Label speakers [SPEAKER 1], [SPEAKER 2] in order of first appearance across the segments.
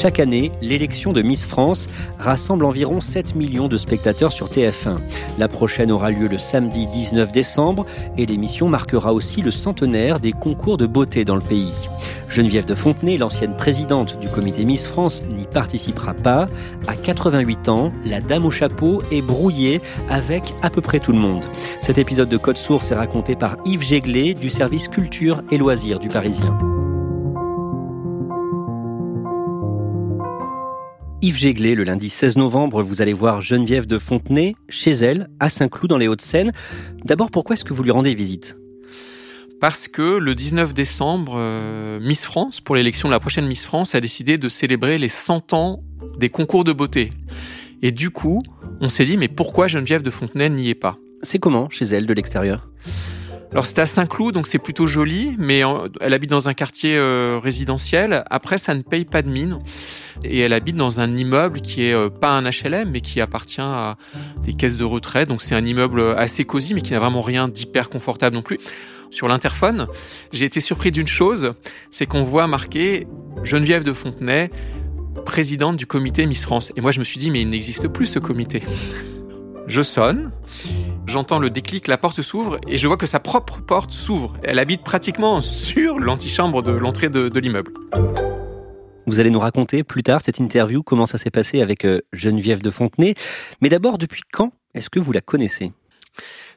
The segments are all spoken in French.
[SPEAKER 1] Chaque année, l'élection de Miss France rassemble environ 7 millions de spectateurs sur TF1. La prochaine aura lieu le samedi 19 décembre et l'émission marquera aussi le centenaire des concours de beauté dans le pays. Geneviève de Fontenay, l'ancienne présidente du comité Miss France, n'y participera pas. À 88 ans, la dame au chapeau est brouillée avec à peu près tout le monde. Cet épisode de Code Source est raconté par Yves Jéglet du service culture et loisirs du Parisien. Yves Jéglet, le lundi 16 novembre, vous allez voir Geneviève de Fontenay chez elle, à Saint-Cloud, dans les Hauts-de-Seine. D'abord, pourquoi est-ce que vous lui rendez visite?
[SPEAKER 2] Parce que le 19 décembre, euh, Miss France, pour l'élection de la prochaine Miss France, a décidé de célébrer les 100 ans des concours de beauté. Et du coup, on s'est dit, mais pourquoi Geneviève de Fontenay n'y est pas?
[SPEAKER 1] C'est comment chez elle de l'extérieur?
[SPEAKER 2] Alors c'est à Saint-Cloud, donc c'est plutôt joli, mais elle habite dans un quartier euh, résidentiel. Après, ça ne paye pas de mine. Et elle habite dans un immeuble qui est euh, pas un HLM, mais qui appartient à des caisses de retraite. Donc c'est un immeuble assez cosy, mais qui n'a vraiment rien d'hyper confortable non plus. Sur l'interphone, j'ai été surpris d'une chose, c'est qu'on voit marqué Geneviève de Fontenay, présidente du comité Miss France. Et moi je me suis dit, mais il n'existe plus ce comité. Je sonne J'entends le déclic, la porte s'ouvre et je vois que sa propre porte s'ouvre. Elle habite pratiquement sur l'antichambre de l'entrée de, l'immeuble.
[SPEAKER 1] Vous allez nous raconter plus tard cette interview, comment ça s'est passé avec euh, Geneviève de Fontenay. Mais d'abord, depuis quand est-ce que vous la connaissez?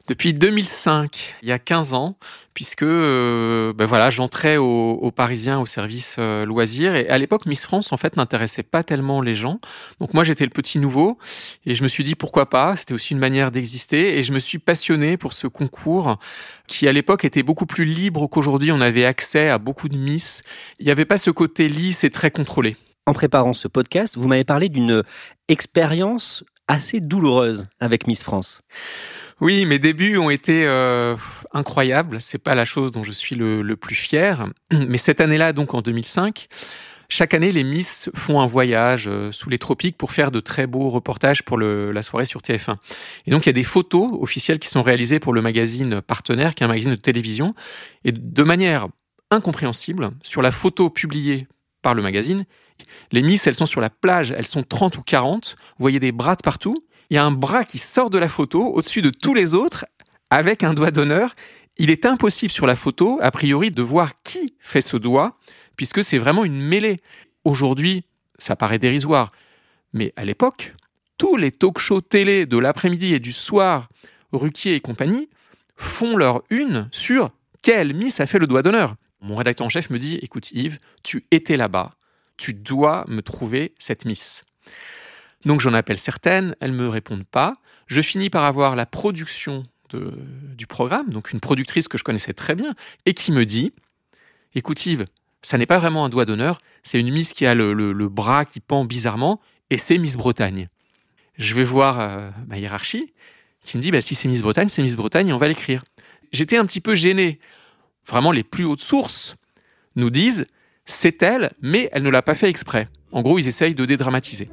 [SPEAKER 2] Depuis 2005, il y a 15 ans, puisque euh, ben voilà, j'entrais au, au, Parisien au service euh, loisirs et à l'époque Miss France en fait n'intéressait pas tellement les gens. Donc moi j'étais le petit nouveau et je me suis dit pourquoi pas, c'était aussi une manière d'exister et je me suis passionné pour ce concours qui à l'époque était beaucoup plus libre qu'aujourd'hui, on avait accès à beaucoup de Miss. Il n'y avait pas ce côté lisse et très contrôlé.
[SPEAKER 1] En préparant ce podcast, vous m'avez parlé d'une expérience assez douloureuse avec Miss France.
[SPEAKER 2] Oui, mes débuts ont été euh, incroyables. C'est pas la chose dont je suis le, plus fier. Mais cette année-là, donc en 2005, chaque année, les Miss font un voyage euh, sous les tropiques pour faire de très beaux reportages pour la soirée sur TF1. Et donc, il y a des photos officielles qui sont réalisées pour le magazine partenaire, qui est un magazine de télévision. Et de manière incompréhensible, sur la photo publiée par le magazine, les Miss, elles sont sur la plage, elles sont 30 ou 40. Vous voyez des bras de partout il y a un bras qui sort de la photo au-dessus de tous les autres avec un doigt d'honneur. Il est impossible sur la photo, a priori, de voir qui fait ce doigt, puisque c'est vraiment une mêlée. Aujourd'hui, ça paraît dérisoire, mais à l'époque, tous les talk-shows télé de l'après-midi et du soir, Ruquier et compagnie, font leur une sur quelle Miss a fait le doigt d'honneur. Mon rédacteur en chef me dit, écoute Yves, tu étais là-bas, tu dois me trouver cette Miss. Donc j'en appelle certaines, elles me répondent pas. Je finis par avoir la production du programme, donc une productrice que je connaissais très bien, et qui me dit Écoute Yves, ça n'est pas vraiment un doigt d'honneur, c'est une Miss qui a le, bras qui pend bizarrement, et c'est Miss Bretagne. Je vais voir euh, ma hiérarchie, qui me dit bah, Si c'est Miss Bretagne, c'est Miss Bretagne, et on va l'écrire. J'étais un petit peu gêné. Vraiment, les plus hautes sources nous disent c'est elle, mais elle ne l'a pas fait exprès. En gros, ils essayent de dédramatiser.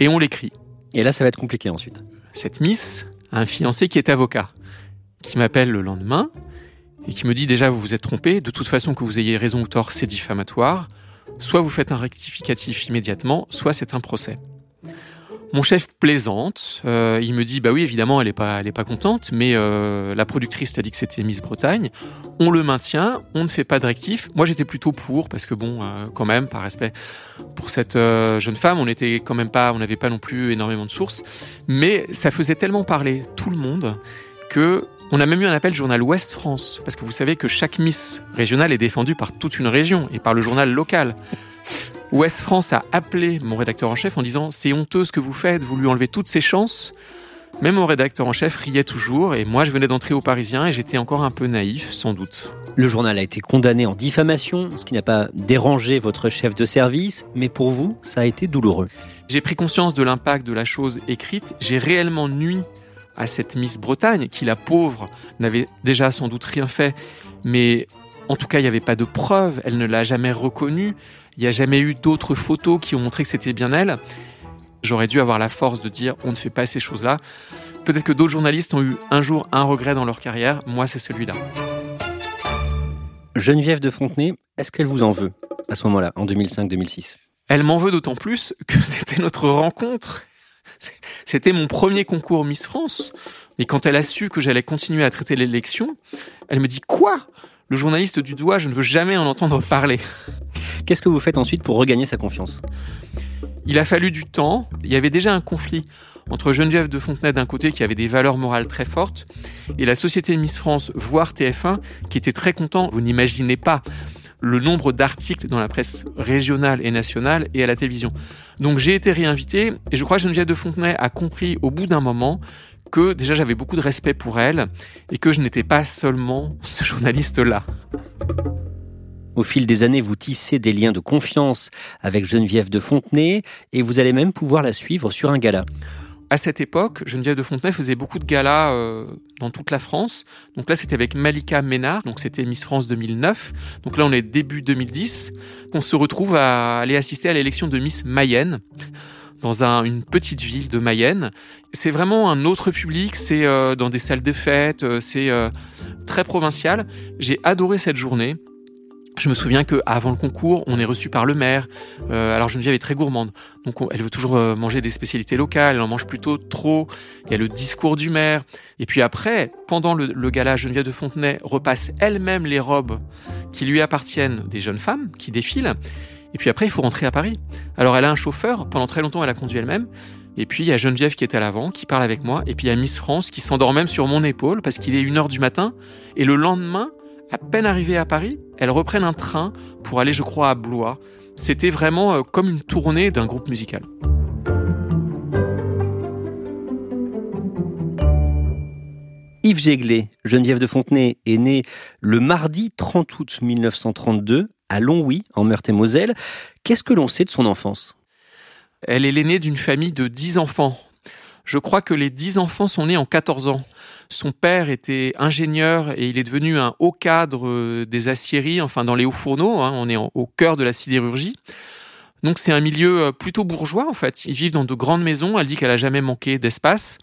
[SPEAKER 2] Et on l'écrit.
[SPEAKER 1] Et là, ça va être compliqué ensuite.
[SPEAKER 2] Cette Miss a un fiancé qui est avocat, qui m'appelle le lendemain et qui me dit déjà vous vous êtes trompé, de toute façon que vous ayez raison ou tort, c'est diffamatoire. Soit vous faites un rectificatif immédiatement, soit c'est un procès. Mon chef plaisante, euh, il me dit bah oui évidemment elle est pas contente, mais euh, la productrice t'a dit que c'était Miss Bretagne, on le maintient, on ne fait pas de rectif. Moi j'étais plutôt pour parce que bon euh, quand même par respect pour cette jeune femme, on était quand même pas on n'avait pas non plus énormément de sources, mais ça faisait tellement parler tout le monde que on a même eu un appel journal Ouest France, parce que vous savez que chaque Miss régionale est défendue par toute une région et par le journal local. Ouest France a appelé mon rédacteur en chef en disant C'est honteux ce que vous faites, vous lui enlevez toutes ses chances. Même mon rédacteur en chef riait toujours, et moi je venais d'entrer au Parisien et j'étais encore un peu naïf, sans doute.
[SPEAKER 1] Le journal a été condamné en diffamation, ce qui n'a pas dérangé votre chef de service, mais pour vous, ça a été douloureux.
[SPEAKER 2] J'ai pris conscience de l'impact de la chose écrite, j'ai réellement nui à cette Miss Bretagne, qui la pauvre n'avait déjà sans doute rien fait, mais en tout cas il n'y avait pas de preuves, elle ne l'a jamais reconnue, il n'y a jamais eu d'autres photos qui ont montré que c'était bien elle. J'aurais dû avoir la force de dire on ne fait pas ces choses-là. Peut-être que d'autres journalistes ont eu un jour un regret dans leur carrière. Moi, c'est celui-là.
[SPEAKER 1] Geneviève de Fontenay, est-ce qu'elle vous en veut à ce moment-là, en 2005-2006
[SPEAKER 2] Elle m'en veut d'autant plus que c'était notre rencontre. C'était mon premier concours Miss France. Et quand elle a su que j'allais continuer à traiter l'élection, elle me dit Quoi? Le journaliste du doigt, je ne veux jamais en entendre parler.
[SPEAKER 1] Qu'est-ce que vous faites ensuite pour regagner sa confiance?
[SPEAKER 2] Il a fallu du temps. Il y avait déjà un conflit entre Geneviève de Fontenay d'un côté qui avait des valeurs morales très fortes et la société Miss France, voire TF1, qui était très content. Vous n'imaginez pas le nombre d'articles dans la presse régionale et nationale et à la télévision. Donc j'ai été réinvité et je crois que Geneviève de Fontenay a compris au bout d'un moment que déjà j'avais beaucoup de respect pour elle et que je n'étais pas seulement ce journaliste-là.
[SPEAKER 1] Au fil des années, vous tissez des liens de confiance avec Geneviève de Fontenay et vous allez même pouvoir la suivre sur un gala.
[SPEAKER 2] À cette époque, Geneviève de Fontenay faisait beaucoup de galas euh, dans toute la France. Donc là, c'était avec Malika Ménard, donc c'était Miss France 2009. Donc là, on est début 2010. On se retrouve à aller assister à l'élection de Miss Mayenne dans une petite ville de Mayenne. C'est vraiment un autre public, c'est euh, dans des salles de fête, euh, c'est très provincial. J'ai adoré cette journée. Je me souviens que avant le concours, on est reçu par le maire. Euh, alors Geneviève est très gourmande, donc elle veut toujours euh, manger des spécialités locales. Elle en mange plutôt trop. Il y a le discours du maire. Et puis après, pendant le gala, Geneviève de Fontenay repasse elle-même les robes qui lui appartiennent des jeunes femmes qui défilent. Et puis après, il faut rentrer à Paris. Alors elle a un chauffeur. Pendant très longtemps, elle a conduit elle-même. Et puis il y a Geneviève qui est à l'avant, qui parle avec moi. Et puis il y a Miss France qui s'endort même sur mon épaule parce qu'il est une heure du matin. Et le lendemain, à peine arrivée à Paris, elles reprennent un train pour aller, je crois, à Blois. C'était vraiment euh, comme une tournée d'un groupe musical.
[SPEAKER 1] Yves Jéglé, Geneviève de Fontenay, est née le mardi 30 août 1932 à Longwy, en Meurthe-et-Moselle. Qu'est-ce que l'on sait de son enfance?
[SPEAKER 2] Elle est l'aînée d'une famille de 10 enfants. Je crois que les 10 enfants sont nés en 14 ans. Son père était ingénieur et il est devenu un haut cadre des aciéries, enfin dans les hauts fourneaux. Hein, on est au cœur de la sidérurgie. Donc c'est un milieu euh, plutôt bourgeois en fait. Ils vivent dans de grandes maisons. Elle dit qu'elle a jamais manqué d'espace.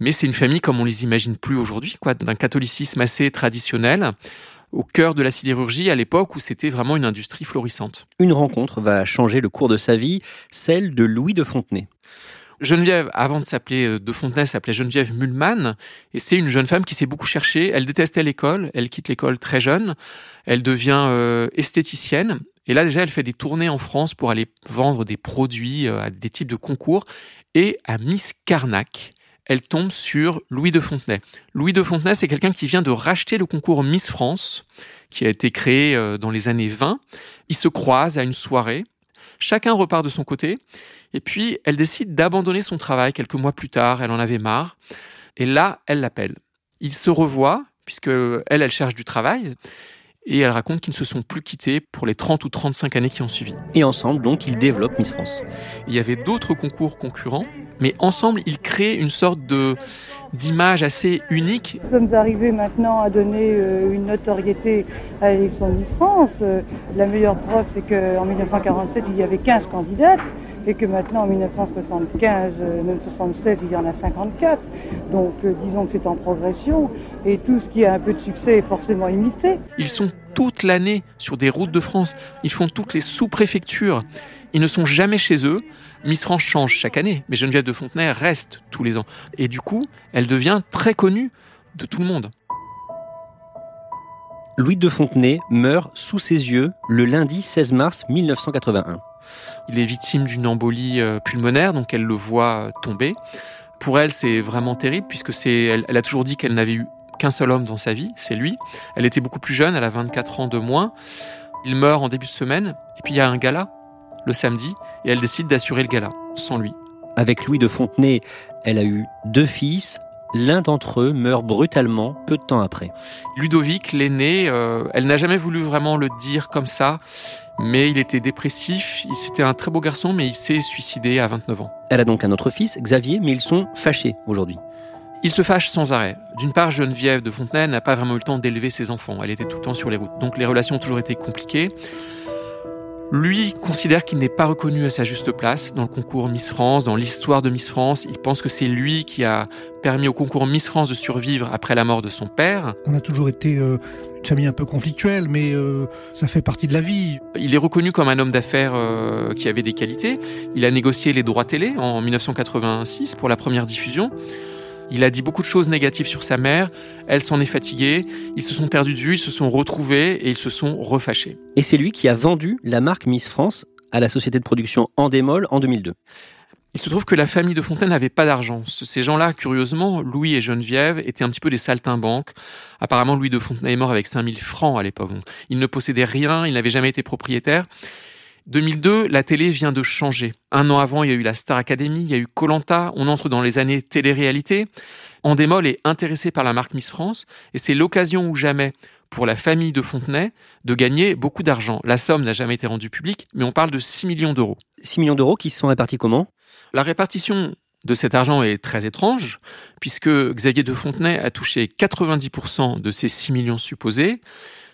[SPEAKER 2] Mais c'est une famille comme on les imagine plus aujourd'hui, quoi, d'un catholicisme assez traditionnel au cœur de la sidérurgie à l'époque où c'était vraiment une industrie florissante.
[SPEAKER 1] Une rencontre va changer le cours de sa vie, celle de Louis de Fontenay.
[SPEAKER 2] Geneviève, avant de s'appeler euh, De Fontenay, s'appelait Geneviève Mulman. Et c'est une jeune femme qui s'est beaucoup cherchée. Elle détestait l'école. Elle quitte l'école très jeune. Elle devient euh, esthéticienne. Et là, déjà, elle fait des tournées en France pour aller vendre des produits euh, à des types de concours. Et à Miss Carnac, elle tombe sur Louis de Fontenay. Louis de Fontenay, c'est quelqu'un qui vient de racheter le concours Miss France, qui a été créé dans les années 20. Ils se croisent à une soirée. Chacun repart de son côté. Et puis, elle décide d'abandonner son travail quelques mois plus tard. Elle en avait marre. Et là, elle l'appelle. Ils se revoient, puisque elle, elle cherche du travail. Et elle raconte qu'ils ne se sont plus quittés pour les 30 ou 35 années qui ont suivi.
[SPEAKER 1] Et ensemble, donc, ils développent Miss France.
[SPEAKER 2] Il y avait d'autres concours concurrents. Mais ensemble, ils créent une sorte de d'image assez unique.
[SPEAKER 3] Nous sommes arrivés maintenant à donner euh, une notoriété à l'élection de Miss France. Euh, la meilleure preuve, c'est qu'en 1947, il y avait 15 candidates et que maintenant en 1975, euh, même 76, il y en a 54. Donc disons que c'est en progression et tout ce qui a un peu de succès est forcément imité.
[SPEAKER 2] Ils sont toute l'année sur des routes de France, ils font toutes les sous-préfectures, ils ne sont jamais chez eux. Miss France change chaque année, mais Geneviève de Fontenay reste tous les ans. Et du coup, elle devient très connue de tout le monde.
[SPEAKER 1] Louis de Fontenay meurt sous ses yeux le lundi 16 mars 1981.
[SPEAKER 2] Il est victime d'une embolie euh, pulmonaire, donc elle le voit euh, tomber. Pour elle, c'est vraiment terrible puisque c'est, elle, a toujours dit qu'elle n'avait eu qu'un seul homme dans sa vie, c'est lui. Elle était beaucoup plus jeune, elle a 24 ans de moins. Il meurt en début de semaine, et puis il y a un gala le samedi, et elle décide d'assurer le gala, sans lui.
[SPEAKER 1] Avec Louis de Fontenay, elle a eu deux fils. L'un d'entre eux meurt brutalement peu de temps après.
[SPEAKER 2] Ludovic, l'aîné, euh, elle n'a jamais voulu vraiment le dire comme ça, mais il était dépressif, c'était un très beau garçon, mais il s'est suicidé à 29 ans.
[SPEAKER 1] Elle a donc un autre fils, Xavier, mais ils sont fâchés aujourd'hui.
[SPEAKER 2] Ils se fâchent sans arrêt. D'une part, Geneviève de Fontenay n'a pas vraiment eu le temps d'élever ses enfants. Elle était tout le temps sur les routes. Donc les relations ont toujours été compliquées. Lui considère qu'il n'est pas reconnu à sa juste place dans le concours Miss France, dans l'histoire de Miss France. Il pense que c'est lui qui a permis au concours Miss France de survivre après la mort de son père.
[SPEAKER 4] On a toujours été euh, une famille un peu conflictuelle, mais euh, ça fait partie de la vie.
[SPEAKER 2] Il est reconnu comme un homme d'affaires euh, qui avait des qualités. Il a négocié les droits télé en 1986 pour la première diffusion. Il a dit beaucoup de choses négatives sur sa mère, elle s'en est fatiguée, ils se sont perdus de vue, ils se sont retrouvés et ils se sont refâchés.
[SPEAKER 1] Et c'est lui qui a vendu la marque Miss France à la société de production Endemol en 2002.
[SPEAKER 2] Il se trouve que la famille de Fontaine n'avait pas d'argent. Ces gens-là, curieusement, Louis et Geneviève, étaient un petit peu des saltimbanques. Apparemment, Louis de Fontenay est mort avec 5000 francs à l'époque. Il ne possédait rien, il n'avait jamais été propriétaire. 2002, la télé vient de changer. Un an avant, il y a eu la Star Academy, il y a eu Colanta. On entre dans les années télé-réalité. Endemol est intéressé par la marque Miss France et c'est l'occasion ou jamais pour la famille de Fontenay de gagner beaucoup d'argent. La somme n'a jamais été rendue publique, mais on parle de 6 millions d'euros.
[SPEAKER 1] 6 millions d'euros qui se sont répartis comment?
[SPEAKER 2] La répartition de cet argent est très étrange, puisque Xavier de Fontenay a touché 90% de ces 6 millions supposés,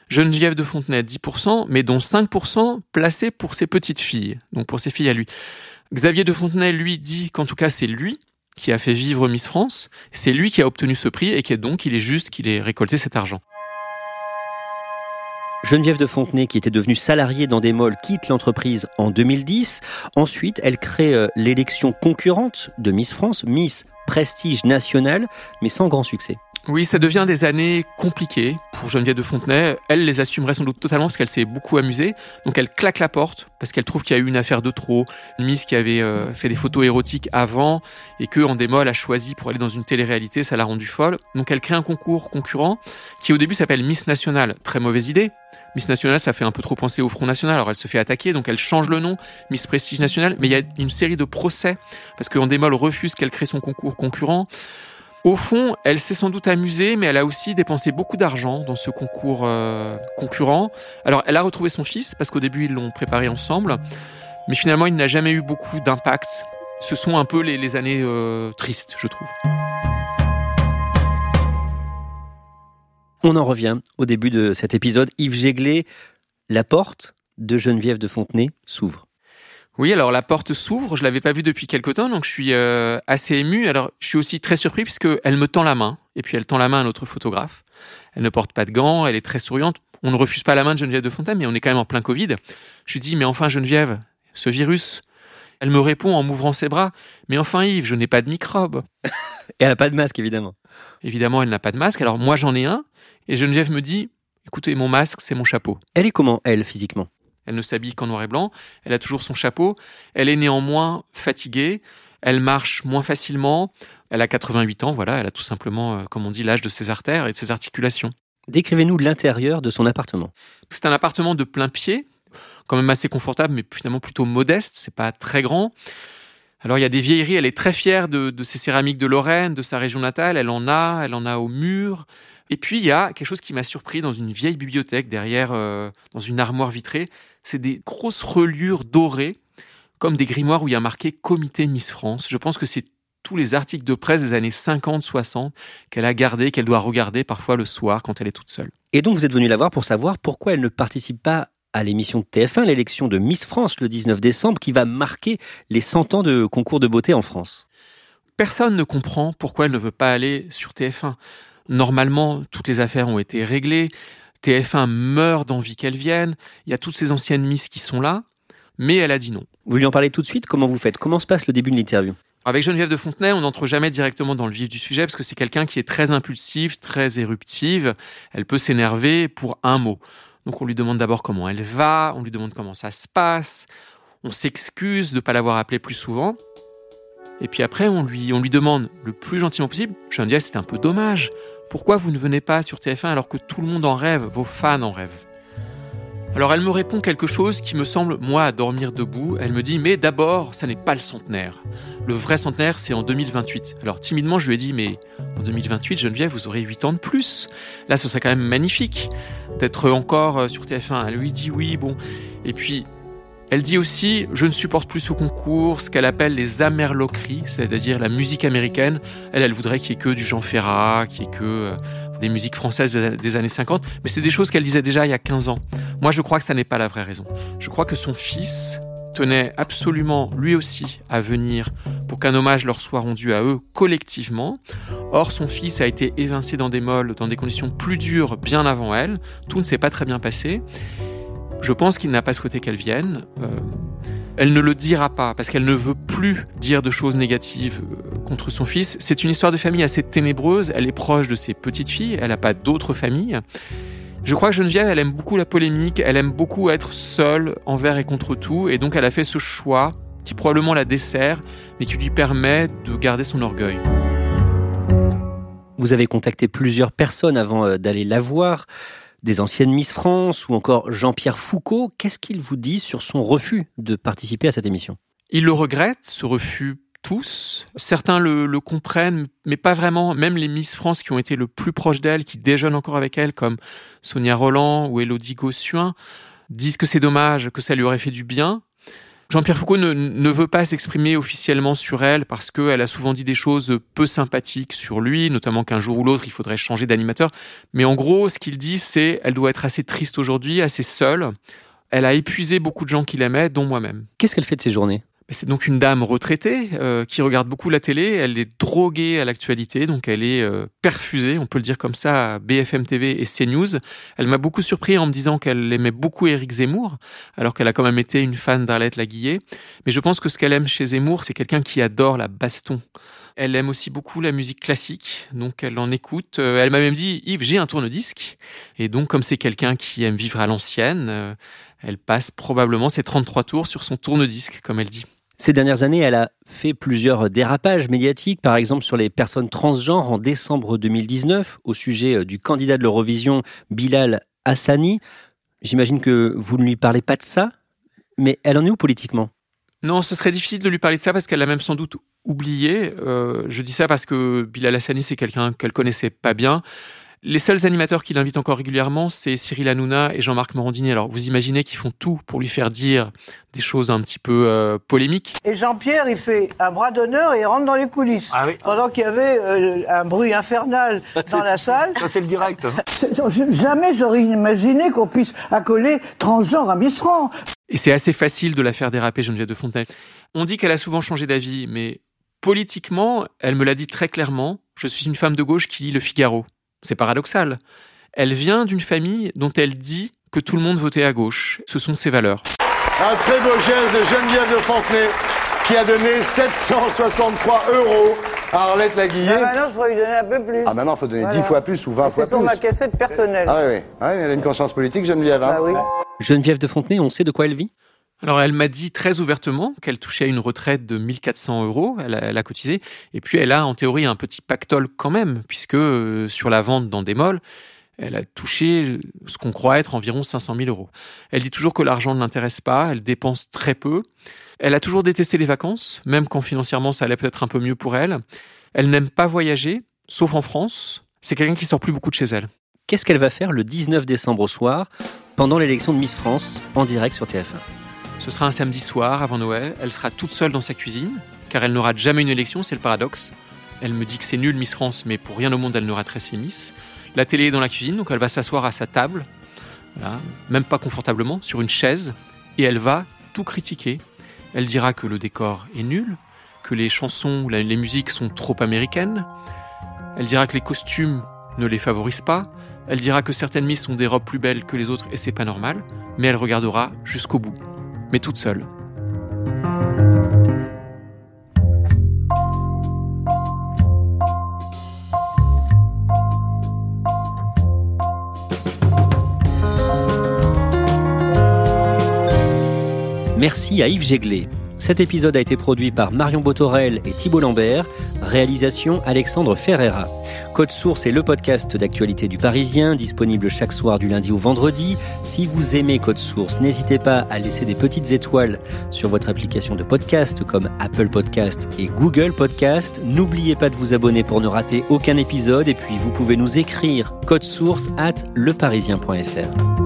[SPEAKER 2] Geneviève de Fontenay 10%, mais dont 5% placés pour ses petites filles, donc pour ses filles à lui. Xavier de Fontenay, lui, dit qu'en tout cas, c'est lui qui a fait vivre Miss France, c'est lui qui a obtenu ce prix et qui donc il est juste qu'il ait récolté cet argent.
[SPEAKER 1] Geneviève de Fontenay, qui était devenue salariée dans des molles, quitte l'entreprise en 2010. Ensuite, elle crée euh, l'élection concurrente de Miss France, Miss Prestige National, mais sans grand succès.
[SPEAKER 2] Oui, ça devient des années compliquées pour Geneviève de Fontenay. Elle les assumerait sans doute totalement parce qu'elle s'est beaucoup amusée. Donc elle claque la porte parce qu'elle trouve qu'il y a eu une affaire de trop, une Miss qui avait euh, fait des photos érotiques avant et que en démol a choisi pour aller dans une télé-réalité, ça l'a rendue folle. Donc elle crée un concours concurrent qui au début s'appelle Miss National. Très mauvaise idée. Miss National, ça fait un peu trop penser au Front National. Alors elle se fait attaquer, donc elle change le nom, Miss Prestige National. Mais il y a une série de procès parce qu'en démol refuse qu'elle crée son concours concurrent. Au fond, elle s'est sans doute amusée, mais elle a aussi dépensé beaucoup d'argent dans ce concours euh, concurrent. Alors, elle a retrouvé son fils, parce qu'au début, ils l'ont préparé ensemble, mais finalement, il n'a jamais eu beaucoup d'impact. Ce sont un peu les, années euh, tristes, je trouve.
[SPEAKER 1] On en revient au début de cet épisode. Yves Jéglé, la porte de Geneviève de Fontenay s'ouvre.
[SPEAKER 2] Oui, alors la porte s'ouvre, je l'avais pas vue depuis quelque temps, donc je suis euh, assez ému. Alors je suis aussi très surpris puisque elle me tend la main, et puis elle tend la main à notre photographe. Elle ne porte pas de gants, elle est très souriante. On ne refuse pas la main de Geneviève de Fontaine, mais on est quand même en plein Covid. Je lui dis, mais enfin Geneviève, ce virus. Elle me répond en m'ouvrant ses bras, mais enfin Yves, je n'ai pas de microbe.
[SPEAKER 1] et elle n'a pas de masque, évidemment.
[SPEAKER 2] Évidemment, elle n'a pas de masque. Alors moi j'en ai un, et Geneviève me dit, écoutez, mon masque, c'est mon chapeau.
[SPEAKER 1] Elle est comment, elle, physiquement?
[SPEAKER 2] Elle ne s'habille qu'en noir et blanc. Elle a toujours son chapeau. Elle est néanmoins fatiguée. Elle marche moins facilement. Elle a 88 ans, voilà. Elle a tout simplement, euh, comme on dit, l'âge de ses artères et de ses articulations.
[SPEAKER 1] Décrivez-nous l'intérieur de son appartement.
[SPEAKER 2] C'est un appartement de plein pied, quand même assez confortable, mais finalement plutôt modeste. C'est pas très grand. Alors il y a des vieilleries. Elle est très fière de, de ses céramiques de Lorraine, de sa région natale. Elle en a. Elle en a au mur. Et puis il y a quelque chose qui m'a surpris dans une vieille bibliothèque derrière, euh, dans une armoire vitrée c'est des grosses reliures dorées, comme des grimoires où il y a marqué Comité Miss France. Je pense que c'est tous les articles de presse des années 50-60 qu'elle a gardés, qu'elle doit regarder parfois le soir quand elle est toute seule.
[SPEAKER 1] Et donc vous êtes venu la voir pour savoir pourquoi elle ne participe pas à l'émission de TF1, l'élection de Miss France le 19 décembre, qui va marquer les 100 ans de concours de beauté en France.
[SPEAKER 2] Personne ne comprend pourquoi elle ne veut pas aller sur TF1. Normalement, toutes les affaires ont été réglées. TF1 meurt d'envie qu'elle vienne. Il y a toutes ces anciennes Miss qui sont là. Mais elle a dit non.
[SPEAKER 1] Vous lui en parlez tout de suite? Comment vous faites? Comment se passe le début de l'interview?
[SPEAKER 2] Avec Geneviève de Fontenay, on n'entre jamais directement dans le vif du sujet parce que c'est quelqu'un qui est très impulsif, très éruptive. Elle peut s'énerver pour un mot. Donc on lui demande d'abord comment elle va, on lui demande comment ça se passe, on s'excuse de ne pas l'avoir appelée plus souvent. Et puis après, on lui, on lui demande le plus gentiment possible, dire c'est un peu dommage, pourquoi vous ne venez pas sur TF1 alors que tout le monde en rêve, vos fans en rêvent? Alors elle me répond quelque chose qui me semble, moi, à dormir debout. Elle me dit, mais d'abord, ça n'est pas le centenaire. Le vrai centenaire, c'est en 2028. Alors timidement, je lui ai dit, mais en 2028, Geneviève, vous aurez 8 ans de plus. Là, ce serait quand même magnifique d'être encore euh, sur TF1. Elle lui dit oui, bon. Et puis, elle dit aussi, je ne supporte plus ce concours, ce qu'elle appelle les amerloqueries, c'est-à-dire la musique américaine. Elle, elle voudrait qu'il y ait que du Jean Ferrat, qu'il y ait que euh, des musiques françaises des années 50, mais c'est des choses qu'elle disait déjà il y a 15 ans. Moi, je crois que ça n'est pas la vraie raison. Je crois que son fils tenait absolument lui aussi à venir pour qu'un hommage leur soit rendu à eux collectivement. Or, son fils a été évincé dans des molles, dans des conditions plus dures bien avant elle. Tout ne s'est pas très bien passé. Je pense qu'il n'a pas souhaité qu'elle vienne. Euh, elle ne le dira pas parce qu'elle ne veut plus dire de choses négatives euh, contre son fils. C'est une histoire de famille assez ténébreuse. Elle est proche de ses petites filles. Elle n'a pas d'autres familles. Je crois que Geneviève, elle aime beaucoup la polémique. Elle aime beaucoup être seule envers et contre tout. Et donc, elle a fait ce choix qui probablement la dessert, mais qui lui permet de garder son orgueil.
[SPEAKER 1] Vous avez contacté plusieurs personnes avant euh, d'aller la voir des anciennes Miss France ou encore Jean-Pierre Foucault. Qu'est-ce qu'il vous dit sur son refus de participer à cette émission?
[SPEAKER 2] Il le regrette, ce refus tous. Certains le, comprennent, mais pas vraiment. Même les Miss France qui ont été le plus proches d'elle, qui déjeunent encore avec elle, comme Sonia Roland ou Elodie Gossuin, disent que c'est dommage, que ça lui aurait fait du bien. Jean-Pierre Foucault ne, veut pas s'exprimer officiellement sur elle parce qu'elle a souvent dit des choses peu sympathiques sur lui, notamment qu'un jour ou l'autre il faudrait changer d'animateur. Mais en gros, ce qu'il dit, c'est elle doit être assez triste aujourd'hui, assez seule. Elle a épuisé beaucoup de gens qui l'aimaient, dont moi-même.
[SPEAKER 1] Qu'est-ce qu'elle fait de ses journées?
[SPEAKER 2] C'est donc une dame retraitée euh, qui regarde beaucoup la télé. Elle est droguée à l'actualité, donc elle est euh, perfusée, on peut le dire comme ça, à BFM TV et CNews. Elle m'a beaucoup surpris en me disant qu'elle aimait beaucoup Éric Zemmour, alors qu'elle a quand même été une fan d'Arlette Laguillet. Mais je pense que ce qu'elle aime chez Zemmour, c'est quelqu'un qui adore la baston. Elle aime aussi beaucoup la musique classique, donc elle en écoute. Euh, elle m'a même dit, Yves, j'ai un tourne-disque. Et donc, comme c'est quelqu'un qui aime vivre à l'ancienne, elle passe probablement ses 33 tours sur son tourne-disque, comme elle dit.
[SPEAKER 1] Ces dernières années, elle a fait plusieurs dérapages médiatiques, par exemple sur les personnes transgenres en décembre 2019, au sujet euh, du candidat de l'Eurovision Bilal Hassani. J'imagine que vous ne lui parlez pas de ça, mais elle en est où politiquement?
[SPEAKER 2] Non, ce serait difficile de lui parler de ça parce qu'elle l'a même sans doute oublié. Euh, je dis ça parce que Bilal Hassani, c'est quelqu'un qu'elle connaissait pas bien. Les seuls animateurs qui l'invitent encore régulièrement, c'est Cyril Hanouna et Jean-Marc Morandini. Alors, vous imaginez qu'ils font tout pour lui faire dire des choses un petit peu euh, polémiques.
[SPEAKER 5] Et Jean-Pierre, il fait un bras d'honneur et il rentre dans les coulisses. Ah Pendant qu'il y avait euh, un bruit infernal dans la salle.
[SPEAKER 6] Ça, c'est le direct.
[SPEAKER 5] Jamais j'aurais imaginé qu'on puisse accoler transgenre à Miss
[SPEAKER 2] Et c'est assez facile de la faire déraper, Geneviève de Fontenay. On dit qu'elle a souvent changé d'avis, mais politiquement, elle me l'a dit très clairement. Je suis une femme de gauche qui lit le Figaro. C'est paradoxal. Elle vient d'une famille dont elle dit que tout le monde votait à gauche. Ce sont ses valeurs.
[SPEAKER 7] Un très beau geste de Geneviève de Fontenay qui a donné 763 euros à Arlette Laguillet.
[SPEAKER 5] Ah maintenant, je pourrais lui donner un peu plus.
[SPEAKER 7] Ah maintenant, il faut donner 10 fois plus ou 20 fois plus.
[SPEAKER 5] C'est sur ma cassette personnelle.
[SPEAKER 7] Ah oui, oui. Ah, elle a une conscience politique, Geneviève. Hein.
[SPEAKER 5] Bah oui.
[SPEAKER 1] Geneviève de Fontenay, on sait de quoi elle vit?
[SPEAKER 2] Alors elle m'a dit très ouvertement qu'elle touchait une retraite de 1400 euros, elle a, cotisé, et puis elle a en théorie un petit pactole quand même, puisque euh, sur la vente dans des molles, elle a touché ce qu'on croit être environ 500 000 euros. Elle dit toujours que l'argent ne l'intéresse pas, elle dépense très peu. Elle a toujours détesté les vacances, même quand financièrement ça allait peut-être un peu mieux pour elle. Elle n'aime pas voyager, sauf en France. C'est quelqu'un qui sort plus beaucoup de chez elle.
[SPEAKER 1] Qu'est-ce qu'elle va faire le 19 décembre au soir, pendant l'élection de Miss France, en direct sur TF1
[SPEAKER 2] ce sera un samedi soir avant Noël. Elle sera toute seule dans sa cuisine, car elle rate jamais une élection, c'est le paradoxe. Elle me dit que c'est nul Miss France, mais pour rien au monde elle ne raterait ses Miss. La télé est dans la cuisine, donc elle va s'asseoir à sa table, même pas confortablement, sur une chaise, et elle va tout critiquer. Elle dira que le décor est nul, que les chansons les musiques sont trop américaines. Elle dira que les costumes ne les favorisent pas. Elle dira que certaines Miss ont des robes plus belles que les autres et c'est pas normal. Mais elle regardera jusqu'au bout. Mais toute seule.
[SPEAKER 1] Merci à Yves Jéglet. Cet épisode a été produit par Marion Botorel et Thibault Lambert, réalisation Alexandre Ferreira. Code Source est le podcast d'actualité du Parisien, disponible chaque soir du lundi au vendredi. Si vous aimez Code Source, n'hésitez pas à laisser des petites étoiles sur votre application de podcast comme Apple Podcast et Google Podcast. N'oubliez pas de vous abonner pour ne rater aucun épisode et puis vous pouvez nous écrire code source at leparisien.fr.